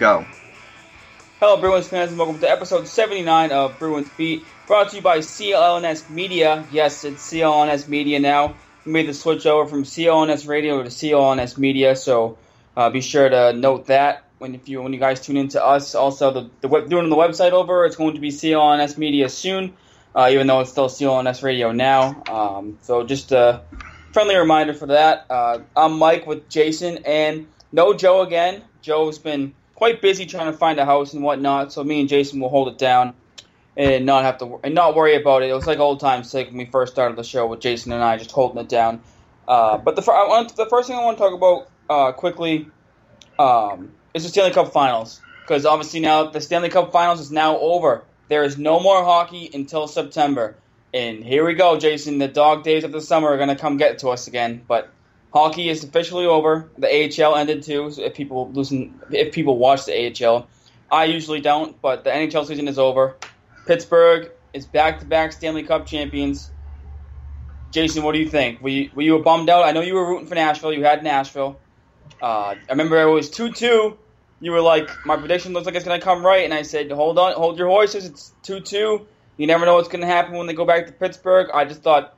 go. Hello, Bruins fans, and welcome to episode 79 of Bruins Beat, brought to you by CLNS Media. Yes, it's CLNS Media now. We made the switch over from CLNS Radio to CLNS Media, so uh, be sure to note that when if you when you guys tune in to us. Also, the, the web, doing the website over, it's going to be CLNS Media soon, uh, even though it's still CLNS Radio now. Um, so just a friendly reminder for that. Uh, I'm Mike with Jason, and no Joe again. Joe's been quite busy trying to find a house and whatnot, so me and Jason will hold it down and not have to and not worry about it. It was like old times like when we first started the show with Jason and I just holding it down. Uh, but the want, the first thing I want to talk about uh, quickly um, is the Stanley Cup Finals because obviously now the Stanley Cup Finals is now over. There is no more hockey until September, and here we go, Jason. The dog days of the summer are going to come get to us again, but. Hockey is officially over. The AHL ended too. So if people listen, if people watch the AHL, I usually don't, but the NHL season is over. Pittsburgh is back-to-back Stanley Cup champions. Jason, what do you think? Were you, were you bummed out? I know you were rooting for Nashville. You had Nashville. Uh, I remember it was two-two. You were like, my prediction looks like it's to come right, and I said, hold on, hold your horses. It's two-two. You never know what's to happen when they go back to Pittsburgh. I just thought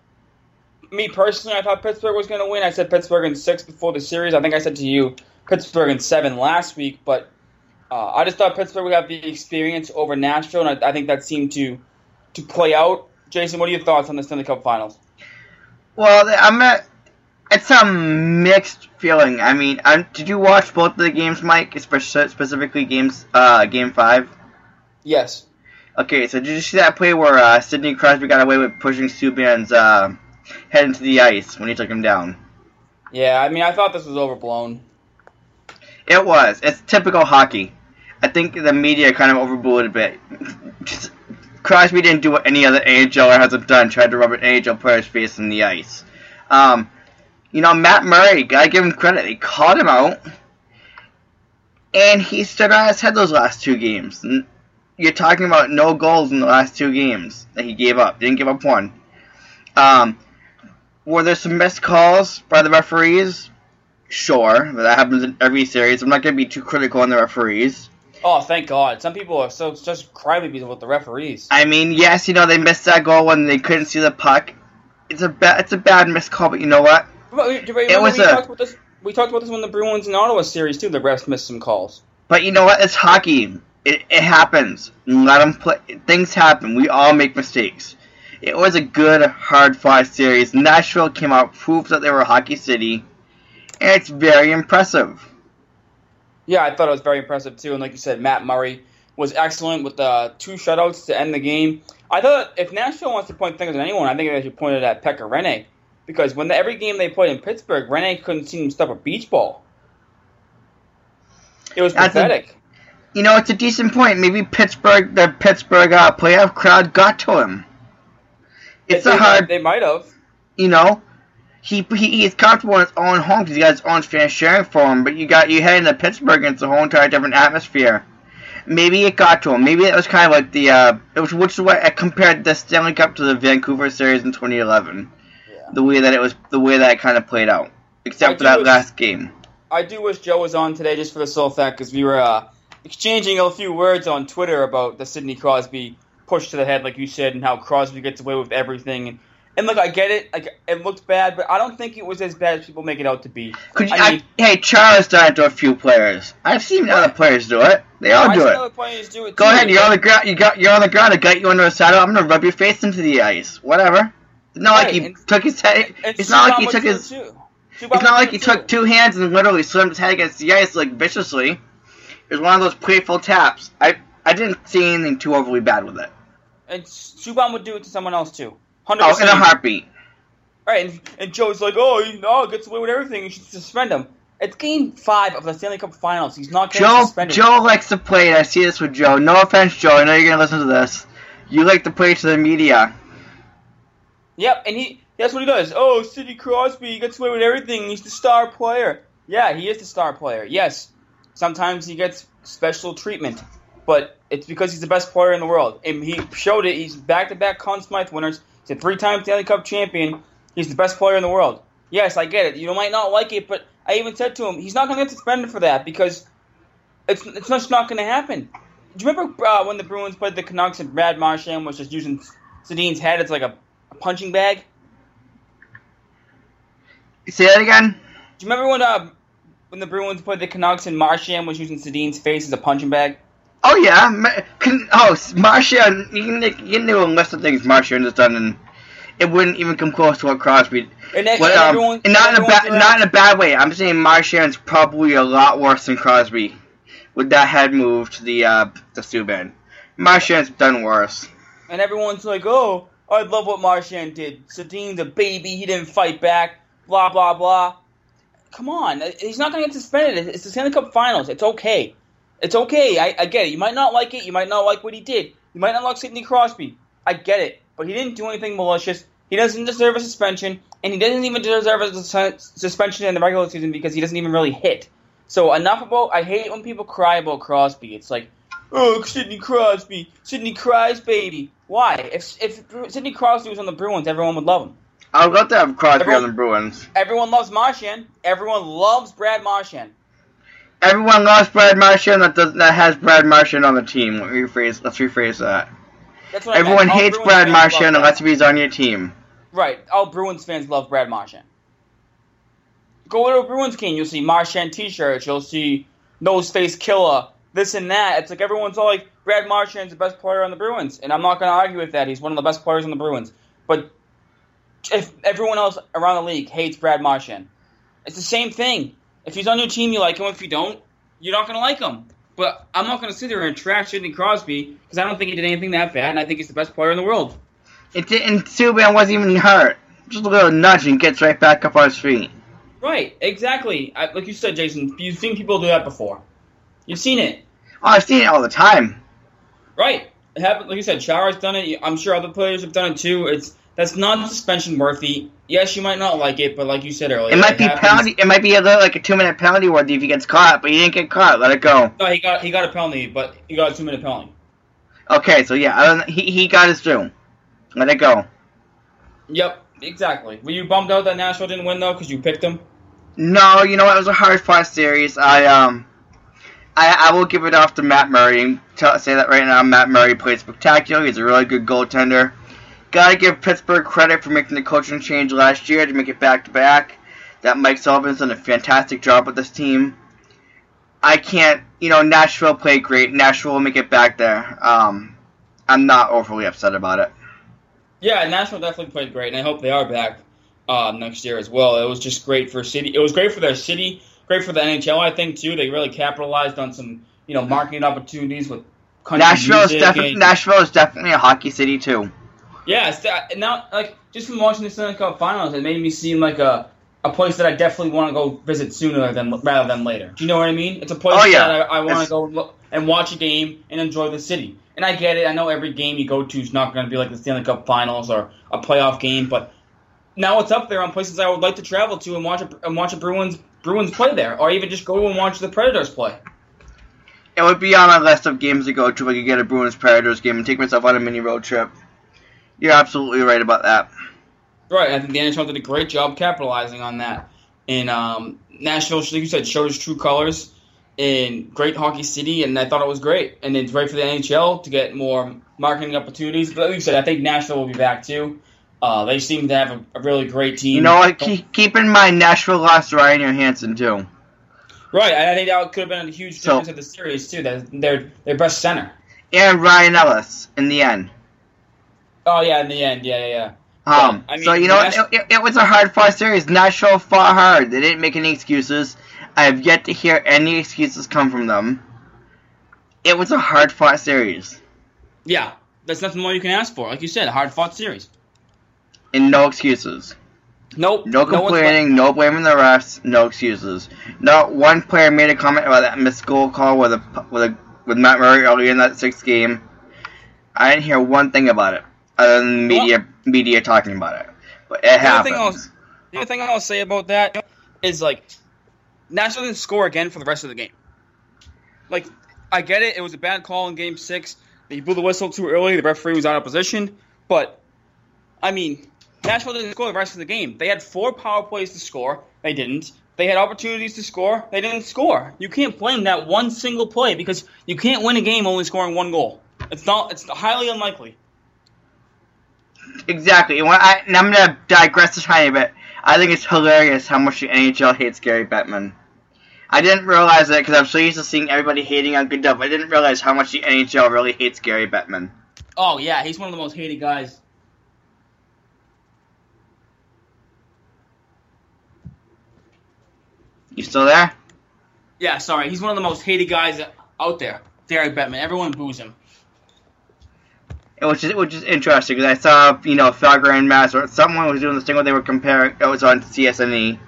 me personally, I thought Pittsburgh was going to win. I said Pittsburgh in six before the series. I think I said to you Pittsburgh in seven last week, but uh, I just thought Pittsburgh would have the experience over Nashville, and I, I, think that seemed to to play out. Jason, what are your thoughts on the Stanley Cup Finals? Well, I'm at, it's a mixed feeling. I mean, I'm, did you watch both of the games, Mike? Specifically, games uh, game five. Yes. Okay, so did you see that play where uh, Sidney Crosby got away with pushing Subban's uh, head into the ice when he took him down. Yeah, I mean, I thought this was overblown. It was. It's typical hockey. I think the media kind of overblew it a bit. Crosby didn't do what any other AHLer hasn't done, tried to rub an AHL player's face in the ice. Um, you know, Matt Murray, gotta give him credit. He caught him out, and he stood on his head those last two games. You're talking about no goals in the last two games that he gave up. Didn't give up one. Um, were there some missed calls by the referees? Sure, that happens in every series. I'm not going to be too critical on the referees. Oh, thank God! Some people are so just crybabies with the referees. I mean, yes, you know they missed that goal when they couldn't see the puck. It's a bad, it's a bad missed call, but you know what? it was we a, talked about this. We talked about this when the Bruins and Ottawa series too. The refs missed some calls. But you know what? It's hockey. It, it happens. Let them play. Things happen. We all make mistakes. It was a good, hard fought series. Nashville came out, proved that they were a hockey city, and it's very impressive. Yeah, I thought it was very impressive too. And like you said, Matt Murray was excellent with the two shutouts to end the game. I thought if Nashville wants to point fingers at anyone, I think they should point it at Pekka Rinne. Because when the, every game they played in Pittsburgh, Rinne couldn't seem to stop a beach ball. It was pathetic. You know, it's a decent point. Maybe Pittsburgh, the Pittsburgh uh, playoff crowd got to him. It's they, a hard. They might have. You know, he, he he's comfortable in his own home because he got his own fan sharing for him. But you got you head into Pittsburgh and it's a whole entire different atmosphere. Maybe it got to him. Maybe it was kind of like the uh, it was which is what I compared the Stanley Cup to the Vancouver series in 2011. Yeah. The way that it was, the way that it kind of played out, except I for that wish, last game. I do wish Joe was on today just for the sole fact because we were uh, exchanging a few words on Twitter about the Sidney Crosby push to the head, like you said, and how Crosby gets away with everything. And, and look, I get it. Like it looked bad, but I don't think it was as bad as people make it out to be. Could you, I mean, I, hey, Charles done it to a few players. I've seen other players do it. They all do it. Other players do it. Go too, ahead. You're on the ground. You got. You're on the ground. I got you under a saddle. I'm gonna rub your face into the ice. Whatever. It's not right. like he and, took his head. It's not like he took his. Too. It's not like he took two hands and literally slammed his head against the ice like viciously. It was one of those playful taps. I I didn't see anything too overly bad with it and Subban would do it to someone else too. 100%. Oh, in a heartbeat. Right, and, and Joe's like, oh, he no, gets away with everything. You should suspend him. It's game five of the Stanley Cup Finals. He's not getting Joe, suspended. Joe likes to play. I see this with Joe. No offense, Joe. I know you're gonna listen to this. You like to play to the media. Yep, and he that's what he does. Oh, Sidney Crosby he gets away with everything. He's the star player. Yeah, he is the star player. Yes, sometimes he gets special treatment but it's because he's the best player in the world. And he showed it. He's back-to-back Conn Smythe winners. He's a three-time Stanley Cup champion. He's the best player in the world. Yes, I get it. You might not like it, but I even said to him, he's not going to get suspended for that because It's it's just not going to happen. Do you remember uh, when the Bruins played the Canucks and Brad Marchand was just using Sedin's head as like a, a punching bag? You Say that again. Do you remember when uh, when the Bruins played the Canucks and Marchand was using Sedin's face as a punching bag? Oh yeah, Ma- can, oh Marchand. You can, you can do a list of things Marchand has done, and it wouldn't even come close to what Crosby. And, that, What, um, everyone, and not in a bad, not in a bad way. I'm saying Marchand's probably a lot worse than Crosby, with that head move to the uh, the Subban. Marchand's done worse. and everyone's like, "Oh, I love what Marchand did. Sedin's a baby. He didn't fight back. Blah blah blah." Come on, he's not going to get suspended. It's the Stanley Cup Finals. It's okay. It's okay. I, I get it. You might not like it. You might not like what he did. You might not like Sidney Crosby. I get it. But he didn't do anything malicious. He doesn't deserve a suspension, and he doesn't even deserve a suspension in the regular season because he doesn't even really hit. So enough about. I hate when people cry about Crosby. It's like, oh, Sidney Crosby, Sidney cries, baby. Why? If if Sidney Crosby was on the Bruins, everyone would love him. I would love to have Crosby Everyone- on the Bruins. Everyone loves Marchand. Everyone loves Brad Marchand. Everyone loves Brad Marchand that does, that has Brad Marchand on the team. Let me rephrase. Let's rephrase that. I Everyone meant. Hates Bruins Brad Marchand unless he's on your team. Right. All Bruins fans love Brad Marchand. Go to a Bruins game, you'll see Marchand t-shirts, you'll see nose face killer, this and that. It's like everyone's all like, Brad Marchand's the best player on the Bruins, and I'm not going to argue with that. He's one of the best players on the Bruins. But if everyone else around the league hates Brad Marchand, it's the same thing. If he's on your team, you like him. If you don't, you're not going to like him. But I'm not going to sit there and trash Sidney Crosby because I don't think he did anything that bad, and I think he's the best player in the world. It didn't. Subban wasn't even hurt. Just a little nudge and gets right back up on his feet. Right, exactly. I, like you said, Jason, you've seen people do that before. You've seen it. Oh, I've seen it all the time. Right. It happened, like you said, Chara's done it. I'm sure other players have done it too. It's that's not suspension worthy. Yes, you might not like it, but like you said earlier, It might be happens. penalty. It might be a little like a two minute penalty worthy if he gets caught, but he didn't get caught. Let it go. No, he got he got a penalty, but he got a two minute penalty. Okay, so yeah, I don't, he he got his due. Let it go. Yep, exactly. Were you bummed out that Nashville didn't win though because you picked them? No, you know what? It was a hard fought series. I um, I I will give it off to Matt Murray. Tell, say that right now. Matt Murray played spectacular. He's a really good goaltender. Gotta give Pittsburgh credit for making the coaching change last year to make it back to back. That Mike Sullivan's done a fantastic job with this team. I can't, you know, Nashville played great. Nashville will make it back there. Um, I'm not overly upset about it. Yeah, Nashville definitely played great, and I hope they are back uh, next year as well. It was just great for city. It was great for their city, great for the NHL. I think too. They really capitalized on some you know marketing opportunities with country Nashville is Nashville is definitely a hockey city too. Yeah, that, uh, now like just from watching the Stanley Cup Finals, it made me seem like a a place that I definitely want to go visit sooner than rather than later. Do you know what I mean? It's a place Oh, yeah. that I, I want to go look and watch a game and enjoy the city. And I get it. I know every game you go to is not going to be like the Stanley Cup Finals or a playoff game, but now it's up there on places I would like to travel to and watch a, and watch a Bruins Bruins play there, or even just go and watch the Predators play. It would be on my list of games to go to if I could get a Bruins Predators game and take myself on a mini road trip. You're absolutely right about that. Right, I think the NHL did a great job capitalizing on that. And um, Nashville, like you said, showed its true colors in great hockey city, and I thought it was great. And it's great for the NHL to get more marketing opportunities. But like you said, I think Nashville will be back too. Uh, they seem to have a, a really great team. You know what? Keep, keep in mind Nashville lost Ryan Johansen too. Right, and I think that could have been a huge So- difference of the series too. That their their best center. And Ryan Ellis in the end. Oh yeah, in the end, yeah, yeah, yeah. Um, I mean, so you know it, it, it was a hard fought series. Nashville fought hard. They didn't make any excuses. I have yet to hear any excuses come from them. It was a hard fought series. Yeah, that's nothing more you can ask for. Like you said, a hard fought series. And no excuses. Nope. No complaining, no blaming the refs, no excuses. Not one player made a comment about that missed goal call with a with a with Matt Murray earlier in that sixth game. I didn't hear one thing about it, than media media talking about it. But it The other thing happens. The other thing I'll say about that is like Nashville didn't score again for the rest of the game. Like I get it, it was a bad call in Game Six. They blew the whistle too early. The referee was out of position, but I mean, Nashville didn't score the rest of the game. They had four power plays to score. They didn't. They had opportunities to score. They didn't score. You can't blame that one single play because you can't win a game only scoring one goal. It's not. It's highly unlikely. Exactly. And, I, and I'm gonna digress a tiny bit. I think it's hilarious how much the NHL hates Gary Bettman. I didn't realize it because I'm so used to seeing everybody hating on Goodell. I didn't realize how much the NHL really hates Gary Bettman. Oh yeah, he's one of the most hated guys. You still there? Yeah, sorry. He's one of the most hated guys out there. Gary Bettman. Everyone boos him. Which is which is interesting because I saw you know Thugger and or someone was doing this thing where they were comparing. It was on CSNE,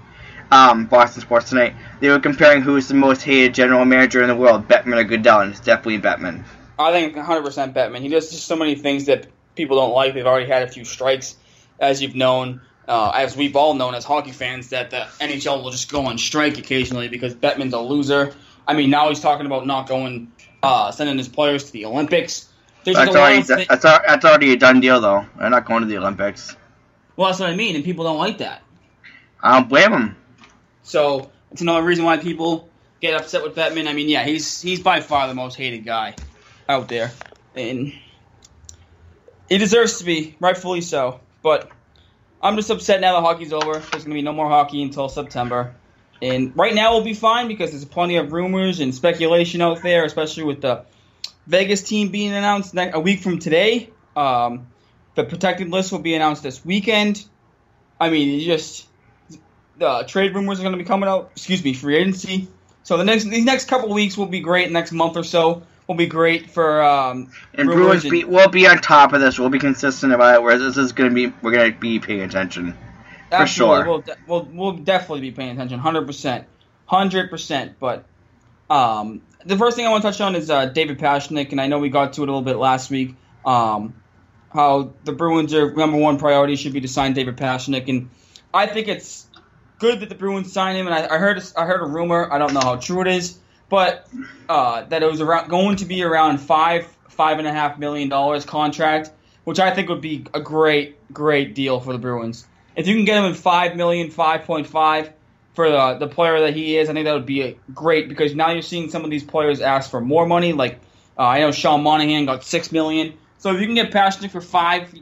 um, Boston Sports Tonight. They were comparing who's the most hated general manager in the world, Bettman or Goodell, and it's definitely Bettman. I think 100% Bettman. He does just so many things that people don't like. They've already had a few strikes, as you've known, uh, as we've all known as hockey fans, that the NHL will just go on strike occasionally because Bettman's a loser. I mean, now he's talking about not going, uh, sending his players to the Olympics. There's that's, already, that's, that's already a done deal, though. They're not going to the Olympics. Well, that's what I mean, and people don't like that. I don't blame them. So it's another reason why people get upset with Bettman. I mean, yeah, he's he's by far the most hated guy out there, and he deserves to be, rightfully so. But I'm just upset now that hockey's over. There's gonna be no more hockey until September, and right now we'll be fine because there's plenty of rumors and speculation out there, especially with the Vegas team being announced a week from today. Um, the protected list will be announced this weekend. I mean, just the trade rumors are going to be coming out. Excuse me, free agency. So the next these next couple weeks will be great. Next month or so will be great for. Um, and Bruins, be, we'll be on top of this. We'll be consistent about it. Whereas this is going to be, we're going to be paying attention. For Absolutely. sure. We'll, de- we'll, we'll definitely be paying attention. Hundred percent, hundred percent. But um, the first thing I want to touch on is uh, David Pastrnak, and I know we got to it a little bit last week. Um, how the Bruins are number one priority should be to sign David Pastrnak, and I think it's good that the Bruins signed him. And I, I heard I heard a rumor. I don't know how true it is, but uh, that it was around going to be around five five and a half million dollars contract, which I think would be a great great deal for the Bruins. If you can get him in five million, five point five for the, the player that he is, I think that would be great because now you're seeing some of these players ask for more money. Like uh, I know Sean Monahan got six million, so if you can get Pastrnak for five,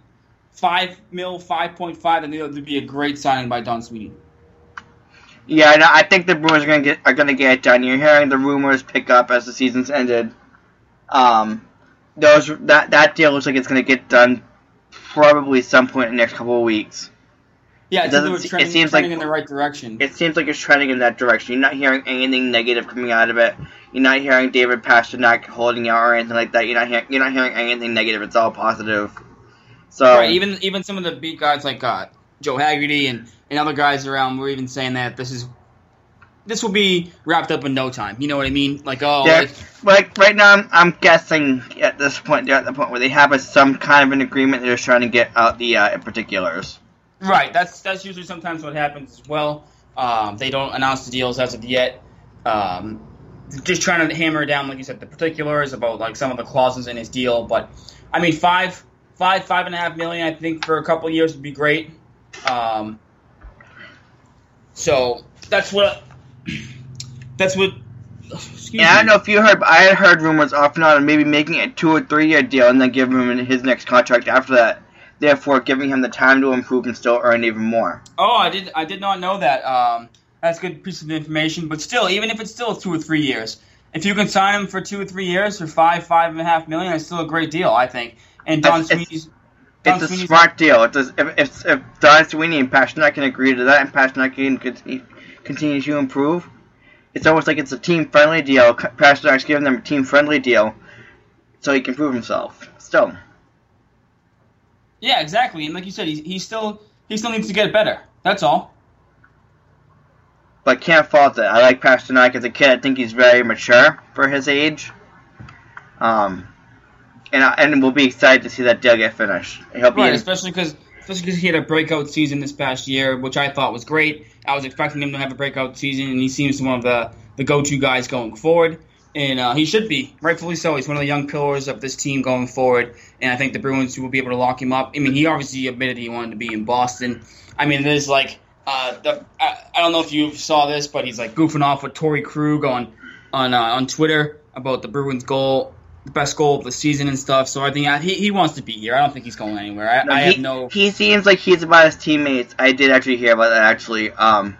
five mil, five point five, then that would be a great signing by Don Sweeney. Yeah, I think the Bruins are gonna get are gonna get it done. You're hearing the rumors pick up as the season's ended. Um, those that that deal looks like it's gonna get done probably some point in the next couple of weeks. Yeah, it, it, trending, it seems trending like in the right direction. It seems like it's trending in that direction. You're not hearing anything negative coming out of it. You're not hearing David Pastrnak holding out or anything like that. You're not hearing you're not hearing anything negative. It's all positive. So right, even even some of the beat guys like uh, Joe Haggerty and, and other guys around were even saying that this is this will be wrapped up in no time. You know what I mean? Like oh, like, like right now I'm, I'm, guessing at this point they're at the point where they have a, some kind of an agreement. They're just trying to get out the uh, particulars. Right. That's that's usually sometimes what happens as well. Um, they don't announce the deals as of yet. Um, just trying to hammer down, like you said, the particulars about like some of the clauses in his deal. But I mean, five, five, five and a half million, I think, for a couple years would be great. Um, so that's what. That's what. yeah, I don't know if you heard, but I had heard rumors off and on of maybe making a two or three year deal and then giving him his next contract after that therefore giving him the time to improve and still earn even more. Oh, I did I did not know that. Um, that's a good piece of information. But still, even if it's still two or three years, if you can sign him for two or three years for five, five and a half million, that's still a great deal, I think. And Don it's, Sweeney's. Don it's Sweeney's a smart deal. It's a, if, if, if Don Sweeney and Pastrnak can agree to that, and Pastrnak can continue to improve, it's almost like it's a team friendly deal. Pastrnak's giving them a team friendly deal, so he can prove himself. Still. Yeah, exactly. And like you said, he, he still he still needs to get better. That's all. But can't fault it. I like Pastrnak as a kid. I think he's very mature for his age. Um, and and we'll be excited to see that deal get finished. right, in- especially because especially because he had a breakout season this past year, which I thought was great. I was expecting him to have a breakout season, and he seems one of the the go to guys going forward and uh, he should be rightfully so. He's one of the young pillars of this team going forward, and I think the Bruins will be able to lock him up. I mean, he obviously admitted he wanted to be in Boston. I mean, there's like Uh, the, I, I don't know if you saw this, but he's like goofing off with Torey Krug on on uh, on Twitter about the Bruins' goal, the best goal of the season and stuff. So I think uh, he he wants to be here. I don't think he's going anywhere. I, No, I he, have no. He seems like he's about his teammates. I did actually hear about that actually. Um,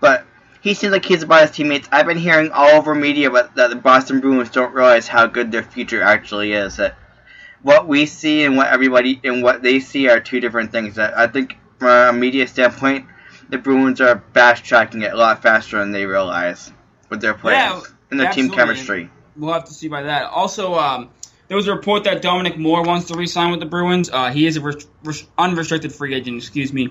but he seems like he's about his teammates. I've been hearing all over media about that the Boston Bruins don't realize how good their future actually is. That what we see and what everybody and what they see are two different things. That I think from a media standpoint, the Bruins are fast tracking it a lot faster than they realize with their players Yeah, and their team chemistry. We'll have to see by that. Also, um, there was a report that Dominic Moore wants to re-sign with the Bruins. Uh, he is a res- unrestricted free agent. Excuse me.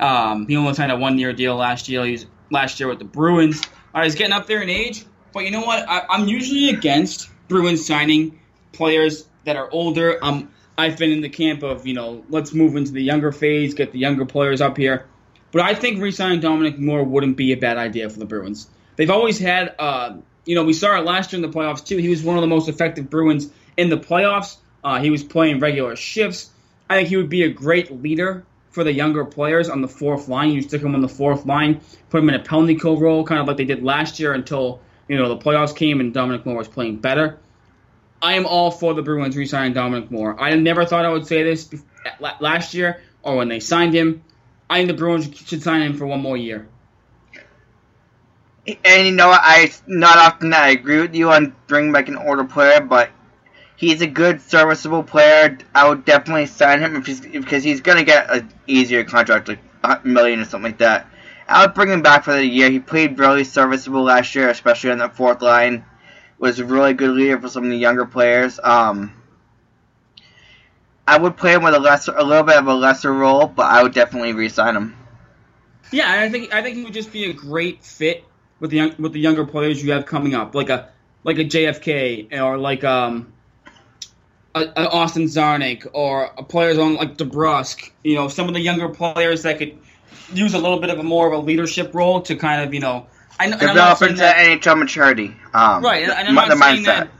Um, he only signed a one-year deal last year. He's last year with the Bruins. Uh, he's getting up there in age, but you know what? I, I'm usually against Bruins signing players that are older. Um, I've been in the camp of you know let's move into the younger phase, get the younger players up here. But I think re-signing Dominic Moore wouldn't be a bad idea for the Bruins. They've always had, uh, you know, we saw it last year in the playoffs too. He was one of the most effective Bruins in the playoffs. Uh, he was playing regular shifts. I think he would be a great leader for the younger players on the fourth line. You stick them on the fourth line, put them in a penalty kill role, kind of like they did last year until you know the playoffs came and Dominic Moore was playing better. I am all for the Bruins re-signing Dominic Moore. I never thought I would say this last year or when they signed him. I think the Bruins should sign him for one more year. And you know? I not often I agree with you on bringing back an older player, but he's a good, serviceable player. I would definitely sign him if he's because he's gonna get an easier contract, like a million or something like that. I would bring him back for the year. He played really serviceable last year, especially on the fourth line. Was a really good leader for some of the younger players. Um, I would play him with a lesser, a little bit of a lesser role, but I would definitely re-sign him. Yeah, I think I think he would just be a great fit with the young, with the younger players you have coming up, like a like a JFK or like um a, an Austin Czarnik or a players on like DeBrusk. You know, some of the younger players that could use a little bit of a more of a leadership role to kind of you know. I, know- I'm not Develop saying into that, NHL maturity. Um, right, and, and I'm the not saying mindset. that.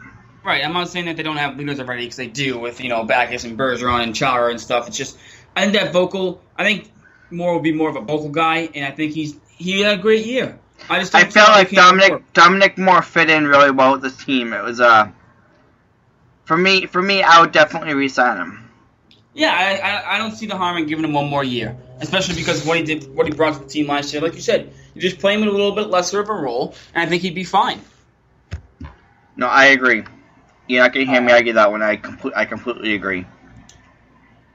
Right, I'm not saying that they don't have leaders already because they do with you know Backes and Bergeron and Chara and stuff. It's just I think that vocal. I think Moore will be more of a vocal guy, and I think he's he had a great year. I just I felt like. Dominic Dominic Moore fit in really well with this team. It was uh for me for me I would definitely re-sign him. Yeah, I, I I don't see the harm in giving him one more year, especially because what he did, what he brought to the team last year. Like you said, you just play him in a little bit lesser of a role, and I think he'd be fine. No, I agree. You're not gonna hear me argue that one. I complete I completely agree.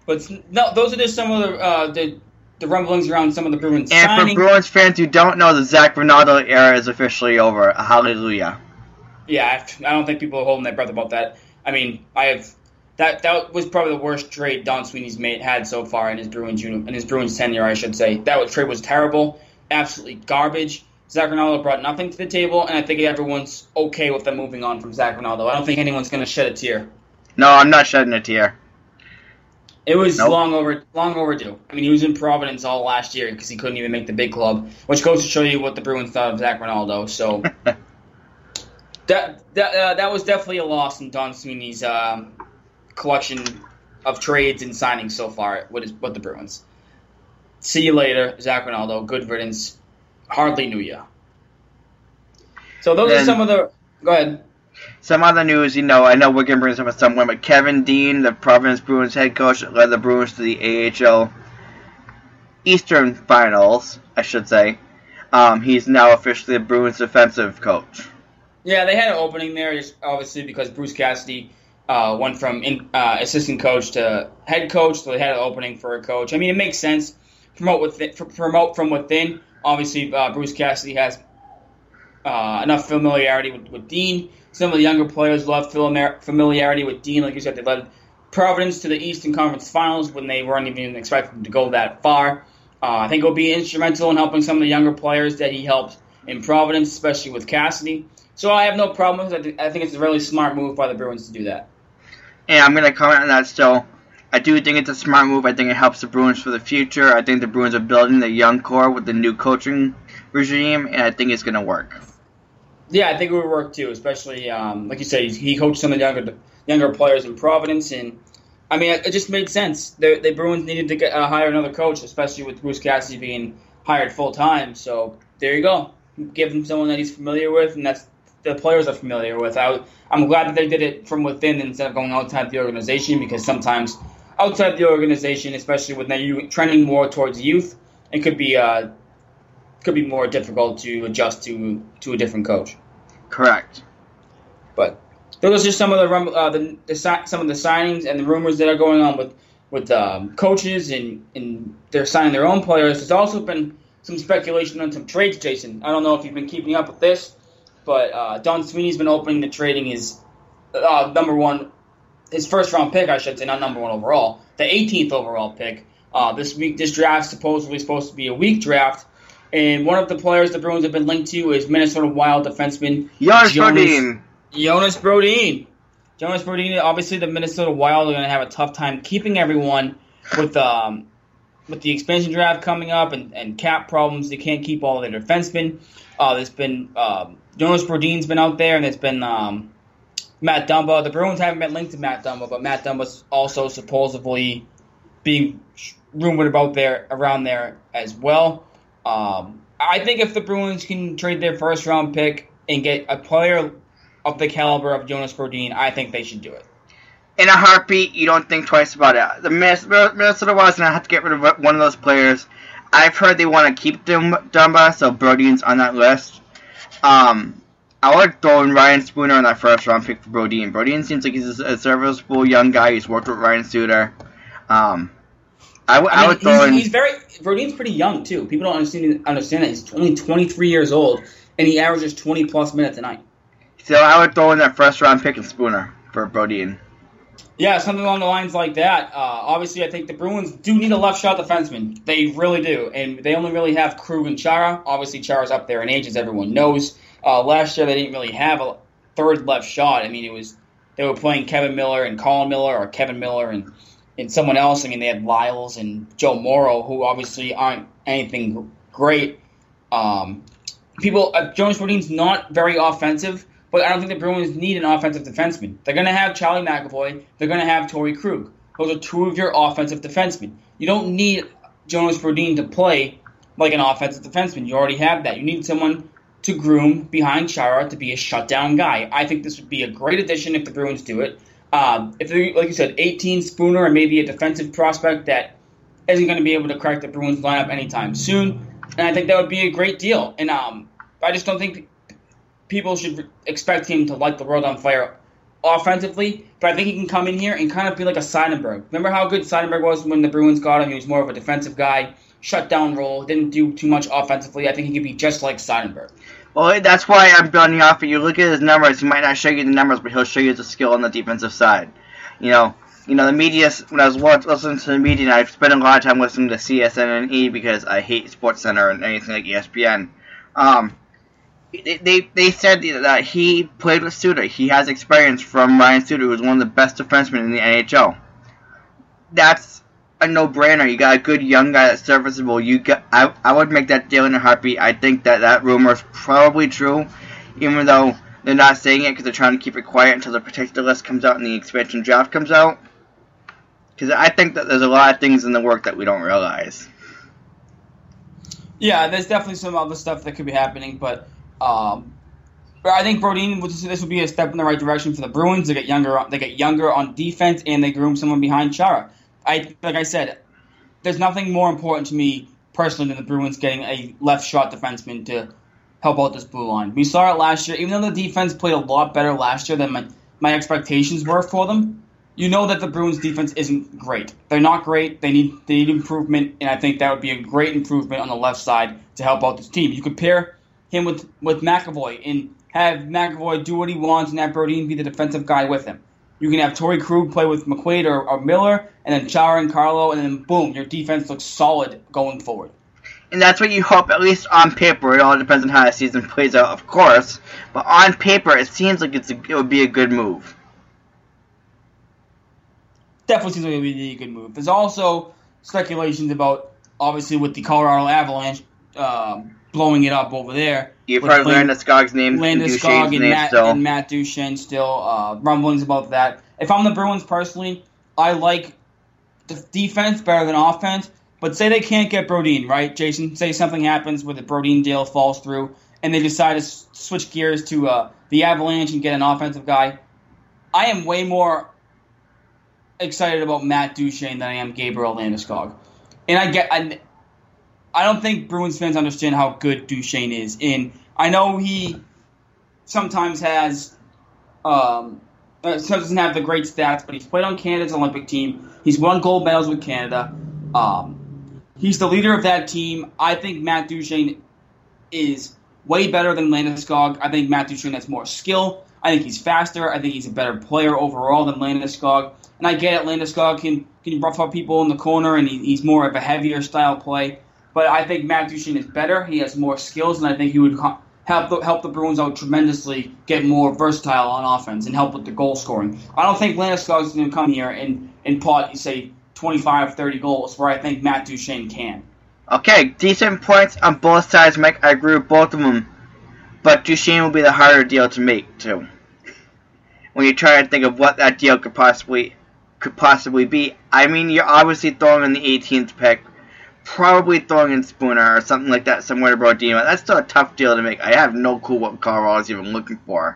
But no, those are just some of the uh, the, the rumblings around some of the Bruins And signing. for Bruins fans who don't know, the Zac Rinaldo era is officially over. Hallelujah. Yeah, I I don't think people are holding their breath about that. I mean, I have that that was probably the worst trade Don Sweeney's made had so far in his Bruins in his Bruins tenure, I should say. That was, trade was terrible, absolutely garbage. Zac Rinaldo brought nothing to the table, and I think everyone's okay with them moving on from Zac Rinaldo. I don't think anyone's going to shed a tear. No, I'm not shedding a tear. It was Nope. long over long overdue. I mean, he was in Providence all last year because he couldn't even make the big club, which goes to show you what the Bruins thought of Zac Rinaldo. So that that uh, that was definitely a loss in Don Sweeney's um, collection of trades and signings so far with his, with the Bruins. See you later, Zac Rinaldo. Good riddance. Hardly knew you. So those are some of the. Go ahead. Some other news, you know, I know we're gonna bring this up at some point, but Kevin Dean, the Providence Bruins head coach, led the Bruins to the AHL Eastern Finals, I should say. Um, he's now officially the Bruins defensive coach. Yeah, they had an opening there, obviously because Bruce Cassidy uh, went from in, uh, assistant coach to head coach, so they had an opening for a coach. I mean, it makes sense. Promote within, pr- promote from within. Obviously, uh, Bruce Cassidy has uh, enough familiarity with, with Dean. Some of the younger players love familiarity with Dean. Like you said, they led Providence to the Eastern Conference Finals when they weren't even expecting to go that far. Uh, I think it'll be instrumental in helping some of the younger players that he helped in Providence, especially with Cassidy. So I have no problem with it. I think, it's a really smart move by the Bruins to do that. And I'm gonna comment on that still. I do think it's a smart move. I think it helps the Bruins for the future. I think the Bruins are building the young core with the new coaching regime, and I think it's gonna work. Yeah, I think it would work too, especially um, like you said, he coached some of the younger younger players in Providence, and I mean, it, it just made sense. The, the Bruins needed to get, uh, hire another coach, especially with Bruce Cassidy being hired full time. So there you go. Give him someone that he's familiar with, and that's the players are familiar with. I, I'm glad that they did it from within instead of going outside the organization because sometimes outside the organization, especially when now you trending more towards youth, it could be uh, could be more difficult to adjust to to a different coach. Correct. But those are just some of the, uh, the, the some of the signings and the rumors that are going on with with um, coaches and and they're signing their own players. There's also been some speculation on some trades, Jason. I don't know if you've been keeping up with this, but uh, Don Sweeney's been opening the trading his uh, number one, his first round pick, I should say, not number one overall, the 18th overall pick. Uh, this week, this draft supposedly supposed to be a weak draft, and one of the players the Bruins have been linked to is Minnesota Wild defenseman Jonas Brodin. Jonas Brodin. Jonas Brodin. Obviously, the Minnesota Wild are going to have a tough time keeping everyone with um, with the expansion draft coming up and, and cap problems. They can't keep all their defensemen. Uh, there's been uh, Jonas Brodin's been out there, and there's been um, Matt Dumba. The Bruins haven't been linked to Matt Dumba, but Matt Dumba's also supposedly being rumored about there around there as well. Um, I think if the Bruins can trade their first round pick and get a player of the caliber of Jonas Brodin, I think they should do it. In a heartbeat, you don't think twice about it. The Minnesota Wild gonna have to get rid of one of those players. I've heard they want to keep Dumba, so Brodin's on that list. Um, I would throw in Ryan Spooner on that first round pick for Brodin. Brodin seems like he's a serviceable young guy. He's worked with Ryan Suter. Um, I, w- I, I mean, would throw he's, in. he's very Brodin's pretty young too. People don't understand understand that he's only 23 years old and he averages 20 plus minutes a night. So I would throw in that first round pick in Spooner for Brodin. Yeah, something along the lines like that. Uh, obviously, I think the Bruins do need a left shot defenseman. They really do, and they only really have Krug and Chara. Obviously, Chara's up there in age, as everyone knows. Uh, last year, they didn't really have a third left shot. I mean, it was they were playing Kevan Miller and Colin Miller, or Kevan Miller and and someone else. I mean, they had Liles and Joe Morrow, who obviously aren't anything great. Um, people, uh, Jonas Brodin's not very offensive, but I don't think the Bruins need an offensive defenseman. They're going to have Charlie McAvoy. They're going to have Torey Krug. Those are two of your offensive defensemen. You don't need Jonas Brodin to play like an offensive defenseman. You already have that. You need someone to groom behind Chara to be a shutdown guy. I think this would be a great addition if the Bruins do it. Um, if they, like you said, 18 Spooner and maybe a defensive prospect that isn't going to be able to crack the Bruins lineup anytime soon, and I think that would be a great deal. And um, I just don't think people should expect him to light the world on fire offensively, but I think he can come in here and kind of be like a Seidenberg. Remember how good Seidenberg was when the Bruins got him? He was more of a defensive guy, shut down role, didn't do too much offensively. I think he could be just like Seidenberg. Well, that's why I'm building off it. You look at his numbers; he might not show you the numbers, but he'll show you the skill on the defensive side. You know, you know the media. When I was listening to the media, I've spent a lot of time listening to CSN and E because I hate Sports Center and anything like ESPN. Um, they they said that he played with Suter. He has experience from Ryan Suter, who's one of the best defensemen in the NHL. That's a no-brainer. You got a good young guy that's serviceable. You got, I, I would make that deal in a heartbeat. I think that that rumor is probably true, even though they're not saying it because they're trying to keep it quiet until the protected list comes out and the expansion draft comes out. Because I think that there's a lot of things in the work that we don't realize. Yeah, there's definitely some other stuff that could be happening, but um, but I think Brodin this would be a step in the right direction for the Bruins. They get younger. They get younger on defense, and they groom someone behind Chara. I like I said, there's nothing more important to me personally than the Bruins getting a left shot defenseman to help out this blue line. We saw it last year. Even though the defense played a lot better last year than my, my expectations were for them, you know that the Bruins defense isn't great. They're not great. They need they need improvement, and I think that would be a great improvement on the left side to help out this team. You compare him with with McAvoy and have McAvoy do what he wants and have Brodin be the defensive guy with him. You can have Torey Krug play with McQuaid or, or Miller, and then Chara and Carlo, and then boom, your defense looks solid going forward. And that's what you hope, at least on paper. It all depends on how the season plays out, of course. But on paper, it seems like it's a, it would be a good move. Definitely seems like it would be a good move. There's also speculations about, obviously, with the Colorado Avalanche uh, blowing it up over there. You've heard Landeskog's name, Landeskog and Matt, still. and Matt Duchene still uh, rumblings about that. If I'm the Bruins personally, I like the defense better than offense, But say they can't get Brodin, right, Jason? Say something happens where the Brodin deal falls through, and they decide to s- switch gears to uh, the Avalanche and get an offensive guy. I am way more excited about Matt Duchene than I am Gabriel Landeskog. And I get, I, I don't think Bruins fans understand how good Duchene is. And I know he sometimes has, um, uh, sometimes doesn't have the great stats, but he's played on Canada's Olympic team. He's won gold medals with Canada. Um, he's the leader of that team. I think Matt Duchene is way better than Landeskog. I think Matt Duchene has more skill. I think he's faster. I think he's a better player overall than Landeskog. And I get it, Landeskog can can rough up people in the corner, and he, he's more of a heavier style play. But I think Matt Duchene is better. He has more skills, and I think he would help the, help the Bruins out tremendously, get more versatile on offense, and help with the goal scoring. I don't think Landeskog is going to come here and and pot say 25, 30 goals, where I think Matt Duchene can. Okay, decent points on both sides, Mike. I agree with both of them. But Duchene will be the harder deal to make, too. When you try to think of what that deal could possibly could possibly be. I mean, you're obviously throwing in the 18th pick, probably throwing in Spooner or something like that somewhere to Brodino. That's still a tough deal to make. I have no clue what Colorado's even looking for.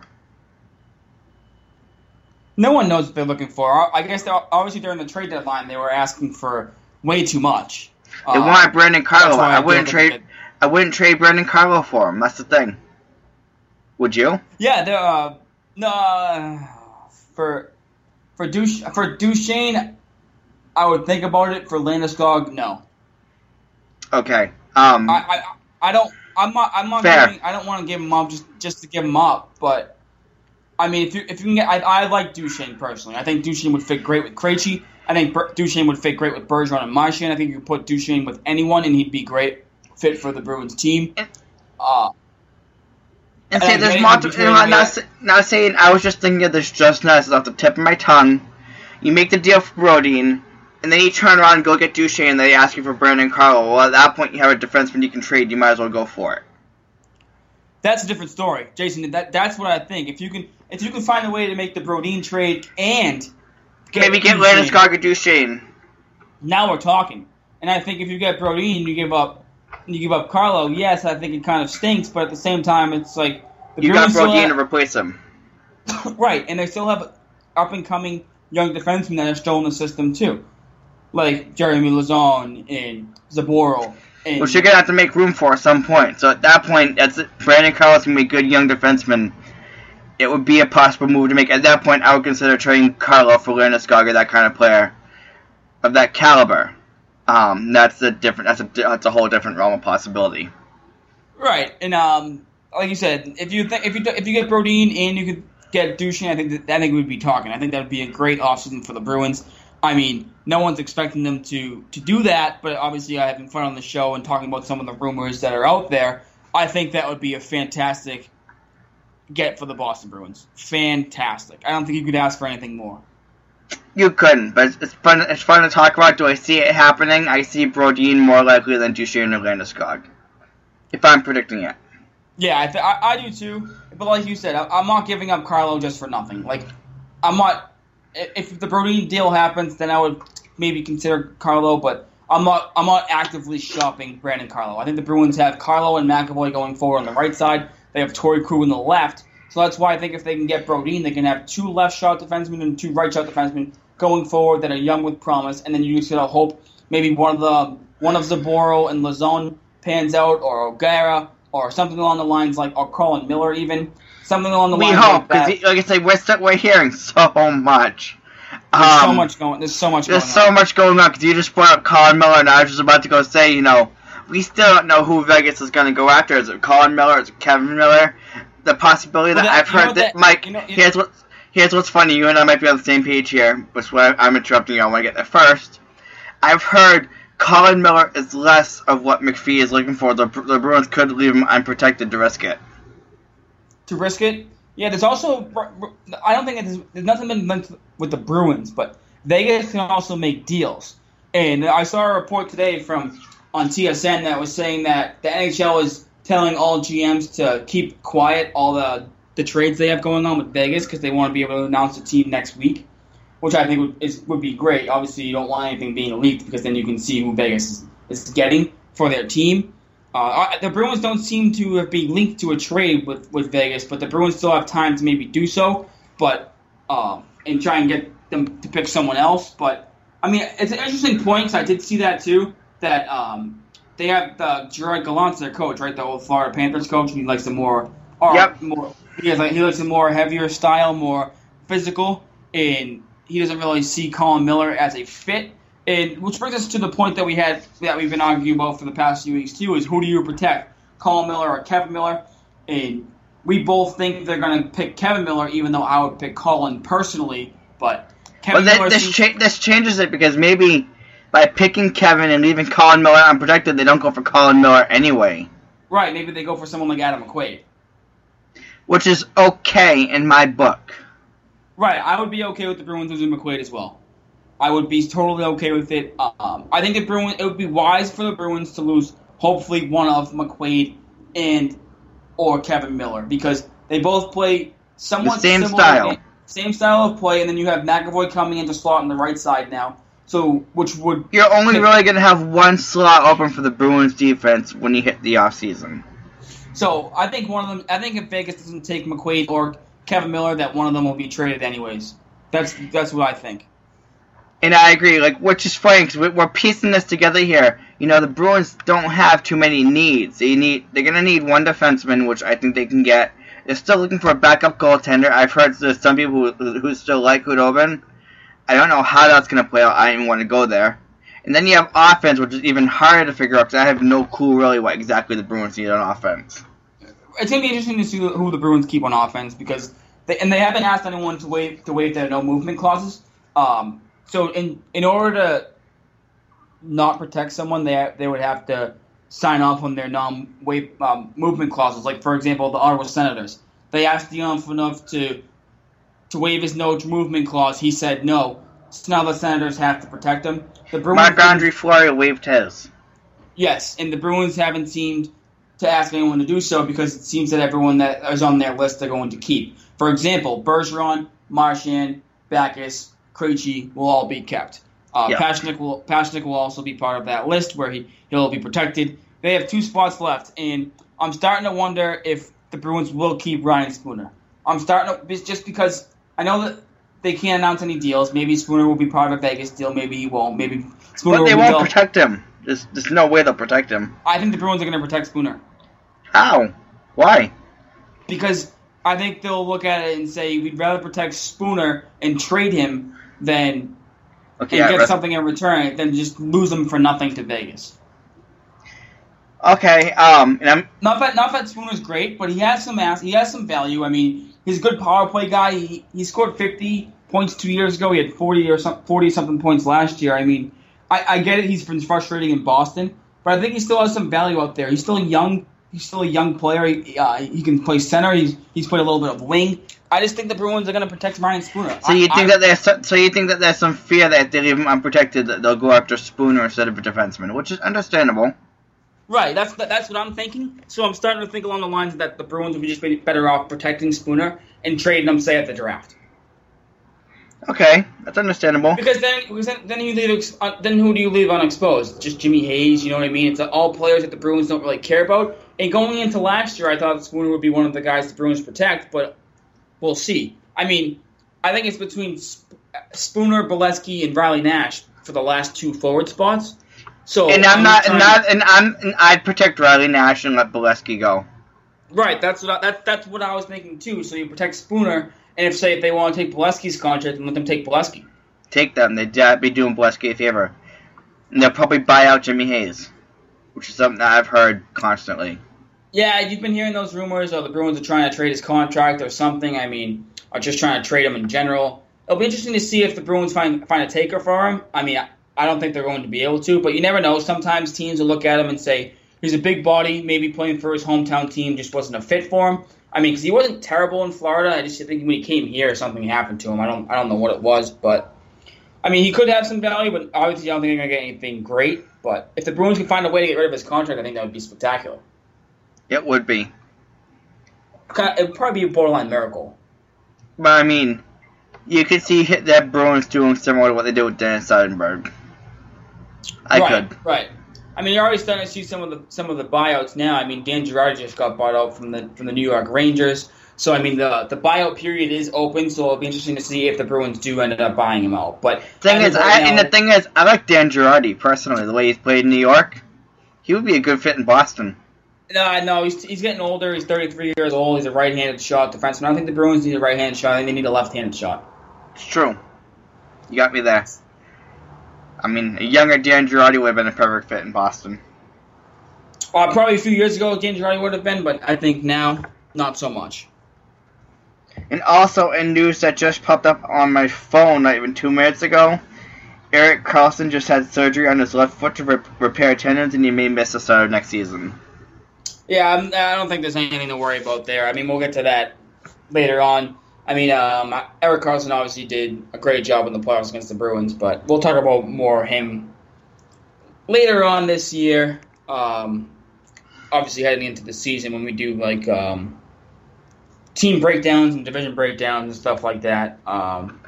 No one knows what they're looking for. I guess they're, obviously during the trade deadline they were asking for way too much. They Uh, want Brandon Carlo. I I wouldn't trade. I wouldn't trade Brandon Carlo for him. That's the thing. Would you? Yeah, they're uh, no uh, for for Duch for Duchene, I would think about it. For Landeskog, no. Okay. Um. I, I I don't. I'm not. I'm not. Fair. Giving, I don't want to give him up just just to give him up. But I mean, if you if you can get, I, I like Duchene personally. I think Duchene would fit great with Krejci. I think Ber- Duchene would fit great with Bergeron and Marchand. I think you could put Duchene with anyone, and he'd be great fit for the Bruins team. Uh, And say there's multiple. between You know, not, not saying I was just thinking of this just now. It's off the tip of my tongue. You make the deal for Brodin, and then you turn around and go get Duchene, and they ask you for Brandon Carlo. Well, at that point, you have a defenseman you can trade. You might as well go for it. that's a different story, Jason. That that's what I think. If you can if you can find a way to make the Brodin trade and Maybe get Landeskog or Duchene. now we're talking. And I think if you get Brody and you give up you give up Carlo, yes, I think it kind of stinks, but at the same time it's like the You got Bruins still Brodin to replace him. right, and they still have up and coming young defensemen that are still in the system too. Like Jeremy Lauzon and Zboril. and Which you're gonna have to make room for at some point. So at that point, that's it. Brandon Carlo's gonna be a good young defenseman. It would be a possible move to make. At that point, I would consider trading Carlo for Landeskog or that kind of player of that caliber. Um, that's a different. That's a that's a whole different realm of possibility. Right, and um, like you said, if you think if you if you get Brodin and you could get Duchene, I think that, I think we'd be talking. I think that would be a great offseason for the Bruins. I mean, no one's expecting them to to do that, but obviously, I having fun on the show and talking about some of the rumors that are out there. I think that would be a fantastic get for the Boston Bruins. Fantastic. I don't think you could ask for anything more. You couldn't, but it's, fun. It's fun to talk about. Do I see it happening? I see Brodin more likely than Duchene or Landeskog. If I'm predicting it. Yeah, I, th- I, I do too. But like you said, I, I'm not giving up Carlo just for nothing. Like, I'm not. If the Brody deal happens, then I would maybe consider Carlo. But I'm not. I'm not actively shopping Brandon Carlo. I think the Bruins have Carlo and McAvoy going forward on the right side. They have Torey Krug on the left. So that's why I think if they can get Brodin, they can have two left shot defensemen and two right shot defensemen going forward that are young with promise. And then you just gotta hope maybe one of the one of Zaboro and Lauzon pans out, or O'Gara, or something along the lines like, or Colin Miller even, something along the We lines hope, like because like I say, we're we're hearing so much. There's so Um, much going. There's so much There's going so on. much going on because you just brought up Colin Miller, and I was just about to go say, you know, we still don't know who Vegas is going to go after. Is it Colin Miller? Is it Kevan Miller? The possibility Well, that, that- I've heard that, that- Mike. you know- you- here's what here's what's funny. You and I might be on the same page here, which is why I'm interrupting you. I want to get there first. I've heard Colin Miller is less of what McPhee is looking for. The, the Bruins could leave him unprotected to risk it. To risk it. Yeah, there's also. I don't think there's, there's nothing been linked with the Bruins, but Vegas can also make deals. And I saw a report today from on TSN that was saying that the NHL is telling all GMs to keep quiet all the the trades they have going on with Vegas because they want to be able to announce the team next week. which I think would, is, would be great. Obviously, you don't want anything being leaked because then you can see who Vegas is, is getting for their team. Uh, the Bruins don't seem to have been linked to a trade with, with Vegas, but the Bruins still have time to maybe do so, but um, and try and get them to pick someone else. But I mean, it's an interesting point because I did see that too. That um, they have the Gerard Gallant, their coach, right? The old Florida Panthers coach. He likes a more, or Yep. more. He has like he likes a more heavier style, more physical, and he doesn't really see Colin Miller as a fit. And which brings us to the point that we had that we've been arguing about for the past few weeks too: is who do you protect, Colin Miller or Kevan Miller? And we both think they're going to pick Kevan Miller, even though I would pick Colin personally. But Kevan Well, Miller that, this cha- this changes it because maybe by picking Kevan and leaving Colin Miller unprotected, they don't go for Colin Miller anyway, right. Maybe they go for someone like Adam McQuaid. which is okay in my book. Right, I would be okay with the Bruins losing McQuaid as well. I would be totally okay with it. Um, I think the Bruins it would be wise for the Bruins to lose hopefully one of McQuaid and or Kevan Miller because they both play somewhat The same style. game- same style of play, and then you have McAvoy coming into slot on the right side now, so which would You're only really going to have one slot open for the Bruins defense when you hit the offseason. So I think one of them. I think if Vegas doesn't take McQuaid or Kevan Miller, that one of them will be traded anyways. That's that's what I think. And I agree, like, which is funny because we're piecing this together here. You know, the Bruins don't have too many needs. They need, they're gonna need one defenseman, which I think they can get. They're still looking for a backup goaltender. I've heard there's some people who, who still like Khudobin. I don't know how that's gonna play out. I didn't want to go there. And then you have offense, which is even harder to figure out because I have no clue really what exactly the Bruins need on offense. It's gonna be interesting to see who the Bruins keep on offense because they and they haven't asked anyone to waive to waive their no movement clauses. Um, so in in order to not protect someone, they they would have to sign off on their non um, movement clauses. Like for example, the Ottawa Senators. They asked Dion Phaneuf to to waive his no movement clause. He said no. So now the Senators have to protect him. The Bruins Marc Andre Fleury waived his. Yes, and the Bruins haven't seemed to ask anyone to do so because it seems that everyone that is on their list they're going to keep. For example, Bergeron, Marchand, Backes, Krejci will all be kept. Uh, Yeah. Pastrnak will Pastrnak will also be part of that list where he he'll be protected. They have two spots left, and I'm starting to wonder if the Bruins will keep Ryan Spooner. I'm starting to just because I know that they can't announce any deals. Maybe Spooner will be part of a Vegas deal. Maybe he won't. Maybe Spooner But they will won't dealt- protect him. There's, there's no way they'll protect him. I think the Bruins are going to protect Spooner. How? Why? because I think they'll look at it and say we'd rather protect Spooner and trade him than Okay, and I get rest- something in return than just lose them for nothing to Vegas. Okay, um, and I'm Not that not that Spooner's great, but he has some ass. He has some value. I mean, he's a good power play guy. He, he scored 50 points two years ago. He had 40 or some 40 something points last year. I mean, I, I get it. He's been frustrating in Boston, but I think he still has some value out there. He's still young. He's still a young player. He, uh, he can play center. He's he's played a little bit of wing. I just think the Bruins are going to protect Ryan Spooner. So you I- think I- that there's so, so you think that there's some fear that if they leave him unprotected that they'll go after Spooner instead of a defenseman, which is understandable. Right, that's that's what I'm thinking. So I'm starting to think along the lines that the Bruins would be just be better off protecting Spooner and trading him, say, at the draft. Okay, that's understandable. Because then, because then, then you leave, ex- uh, then who do you leave unexposed? Just Jimmy Hayes, you know what I mean? It's all players that the Bruins don't really care about. And going into last year, I thought Spooner would be one of the guys the Bruins protect, but we'll see. I mean, I think it's between Sp- Spooner, Beleskey, and Riley Nash for the last two forward spots. So And I'm not, and not, and I'm, and I'd protect Riley Nash and let Beleskey go. Right, that's what I, that, that's what I was thinking too. So you protect Spooner, and if say if they want to take Beleskey's contract, then let them take Beleskey. Take them. They'd uh, be doing Beleskey a favor. And they'll probably buy out Jimmy Hayes, which is something that I've heard constantly. Yeah, you've been hearing those rumors of the Bruins are trying to trade his contract or something. I mean, are just trying to trade him in general. It'll be interesting to see if the Bruins find find a taker for him. I mean, I, I don't think they're going to be able to, but you never know. Sometimes teams will look at him and say he's a big body, maybe playing for his hometown team just wasn't a fit for him. I mean, because he wasn't terrible in Florida. I just think when he came here, something happened to him. I don't I don't know what it was, but I mean, he could have some value, but obviously I don't think they're going to get anything great. But if the Bruins can find a way to get rid of his contract, I think that would be spectacular. It would be. It would probably be a borderline miracle. But I mean, you could see that Bruins doing similar to what they did with Dennis Seidenberg. I right, could. Right. I mean, you're already starting to see some of the some of the buyouts now. I mean, Dan Girardi just got bought out from the from the New York Rangers. So I mean, the the buyout period is open. So it'll be interesting to see if the Bruins do end up buying him out. But Thing is, right I, now- and the thing is, I like Dan Girardi personally. The way he's played in New York, he would be a good fit in Boston. No, no, he's, he's getting older. He's 33 years old. He's a right-handed shot defenseman. I don't think the Bruins need a right-handed shot. I think they need a left-handed shot. It's true. You got me there. I mean, a younger Dan Girardi would have been a perfect fit in Boston. Uh, probably a few years ago, Dan Girardi would have been, but I think now, not so much. And also, in news that just popped up on my phone not even two minutes ago, Erik Karlsson just had surgery on his left foot to re- repair tendons, and he may miss the start of next season. Yeah, I'm, I don't think there's anything to worry about there. I mean, we'll get to that later on. I mean, um, Erik Karlsson obviously did a great job in the playoffs against the Bruins, but we'll talk about more him later on this year. Um, obviously, heading into the season when we do like um, team breakdowns and division breakdowns and stuff like that. Um,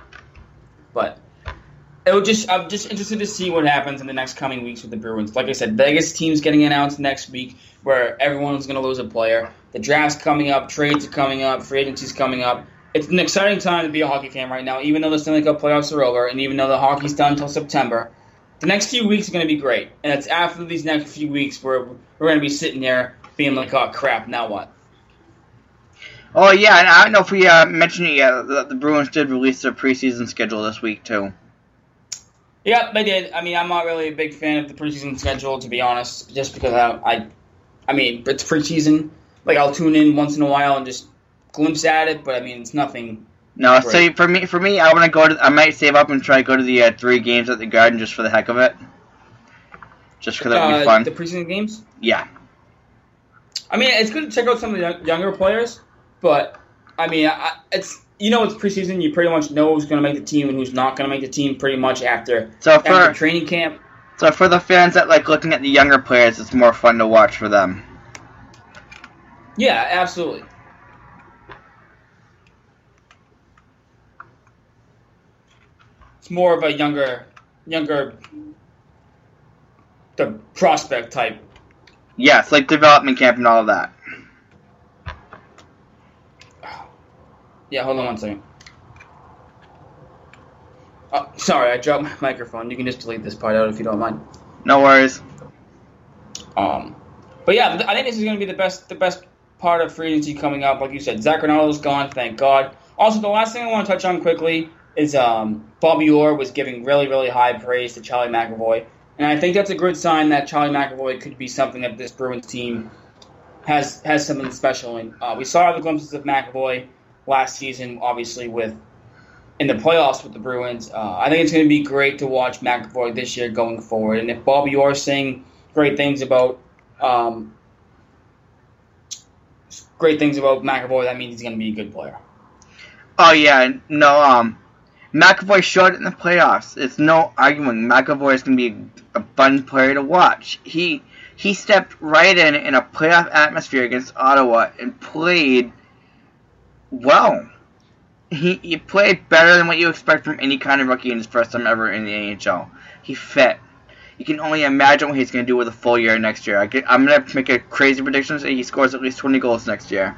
but it will just I'm just interested to see what happens in the next coming weeks with the Bruins. Like I said, Vegas team's getting announced next week, where everyone's going to lose a player. The draft's coming up, trades are coming up, free agency's coming up. It's an exciting time to be a hockey fan right now, even though the Stanley Cup playoffs are over, and even though the hockey's done until September. The next few weeks are going to be great, and it's after these next few weeks where we're going to be sitting there being like, "Oh crap, now what?" Oh yeah, and I don't know if we uh, mentioned it yet. that The Bruins did release their preseason schedule this week too. Yeah, they did. I mean, I'm not really a big fan of the preseason schedule, to be honest, just because I, I, I mean, it's preseason. Like, I'll tune in once in a while and just glimpse at it, but I mean, it's nothing. No, so for me, for me, I want to go to. I might save up and try to go to the uh, three games at the Garden just for the heck of it. Just because that would be Uh, fun. the preseason games. yeah. I mean, it's good to check out some of the younger players, but I mean, I, it's you know, it's preseason. You pretty much know who's going to make the team and who's not going to make the team pretty much after So after for training camp. so for the fans that like looking at the younger players, it's more fun to watch for them. Yeah, absolutely. It's more of a younger, younger, the prospect type. Yes, like development camp and all of that. Yeah, hold on one second. Oh, sorry, I dropped my microphone. You can just delete this part out if you don't mind. No worries. Um, but yeah, I think this is going to be the best, the best part of free agency coming up. Like you said, Zac Rinaldo's gone, thank God. Also, the last thing I want to touch on quickly is um, Bobby Orr was giving really, really high praise to Charlie McAvoy, and I think that's a good sign that Charlie McAvoy could be something that this Bruins team has has something special in. Uh, we saw the glimpses of McAvoy last season, obviously with in the playoffs with the Bruins. Uh, I think it's going to be great to watch McAvoy this year going forward, and if Bobby Orr saying great things about um, great things about McAvoy, that means he's going to be a good player. Oh yeah, no. Um, McAvoy showed it in the playoffs. It's no arguing. McAvoy is going to be a fun player to watch. He he stepped right in in a playoff atmosphere against Ottawa and played well. He he played better than what you expect from any kind of rookie in his first time ever in the NHL. He fit. You can only imagine what he's going to do with a full year next year. I I'm going to make a crazy prediction that he scores at least 20 goals next year.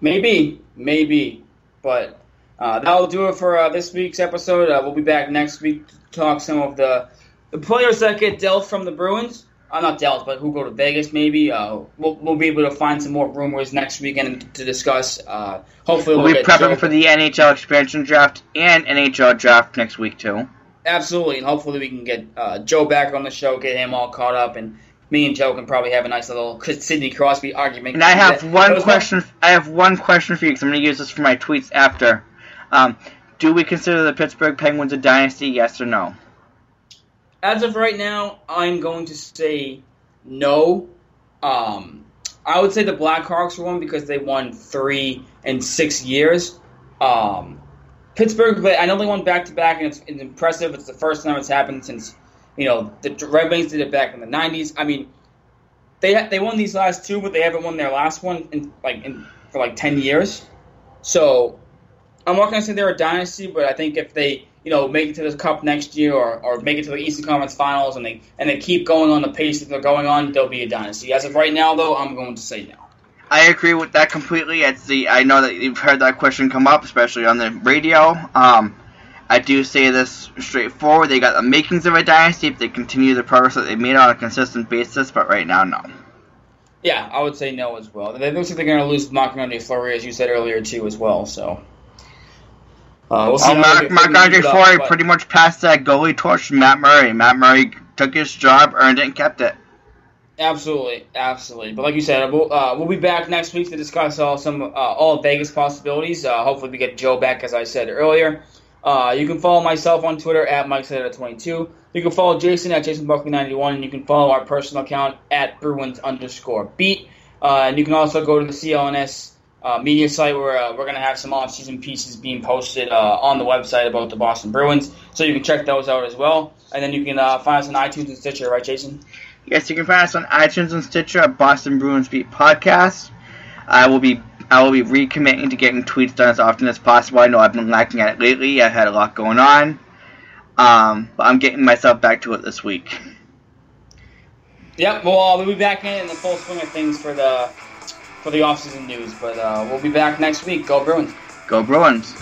Maybe, maybe, but uh, that'll do it for uh, this week's episode. Uh, we'll be back next week to talk some of the the players that get dealt from the Bruins. Uh, not dealt, but who go to Vegas maybe. Uh, we'll, we'll be able to find some more rumors next weekend to discuss. Uh, hopefully, We'll we'll, be prepping for the NHL expansion draft and NHL draft next week too. Absolutely, and hopefully we can get uh, Joe back on the show, get him all caught up, and me and Joe can probably have a nice little Sidney Crosby argument. And I have one question. I have one question for you because I'm going to use this for my tweets after. Um, do we consider the Pittsburgh Penguins a dynasty? Yes or no? As of right now, I'm going to say no. Um, I would say the Blackhawks are one because they won three and six years. Um, Pittsburgh, I know they won back to back, and it's, it's impressive. It's the first time it's happened since you know the Red Wings did it back in the '90s. I mean, they they won these last two, but they haven't won their last one in like in for like ten years. So I'm not going to say they're a dynasty, but I think if they you know make it to the Cup next year or, or make it to the Eastern Conference Finals and they and they keep going on the pace that they're going on, they'll be a dynasty. As of right now, though, I'm going to say no. I agree with that completely. It's the I know that you've heard that question come up, especially on the radio. Um, I do say this straightforward. They got the makings of a dynasty if they continue the progress that they made on a consistent basis, but right now, no. Yeah, I would say no as well. They looks like they're going to lose Marc-Andre Fleury, as you said earlier, too, as well. So. Uh, we'll see Mark, Marc-Andre Fleury pretty much passed that goalie torch to Matt Murray. Matt Murray took his job, earned it, and kept it. Absolutely, absolutely. But like you said, we'll, uh, we'll be back next week to discuss all some uh, all Vegas possibilities. Uh, hopefully, we get Joe back, as I said earlier. Uh, you can follow myself on Twitter at MikeSetter22. You can follow Jason at JasonBuckley91, and you can follow our personal account at Bruins underscore beat. Uh, and you can also go to the CLNS uh, media site where uh, we're going to have some off-season pieces being posted uh, on the website about the Boston Bruins, so you can check those out as well. And then you can uh, find us on iTunes and Stitcher, right, Jason? Yes, you can find us on iTunes and Stitcher at Boston Bruins Beat Podcast. I will be I will be recommitting to getting tweets done as often as possible. I know I've been lacking at it lately. I've had a lot going on. Um, but I'm getting myself back to it this week. Yep, well, uh, we'll be back in, in the full swing of things for the for the offseason news. But uh, we'll be back next week. Go Bruins. Go Bruins.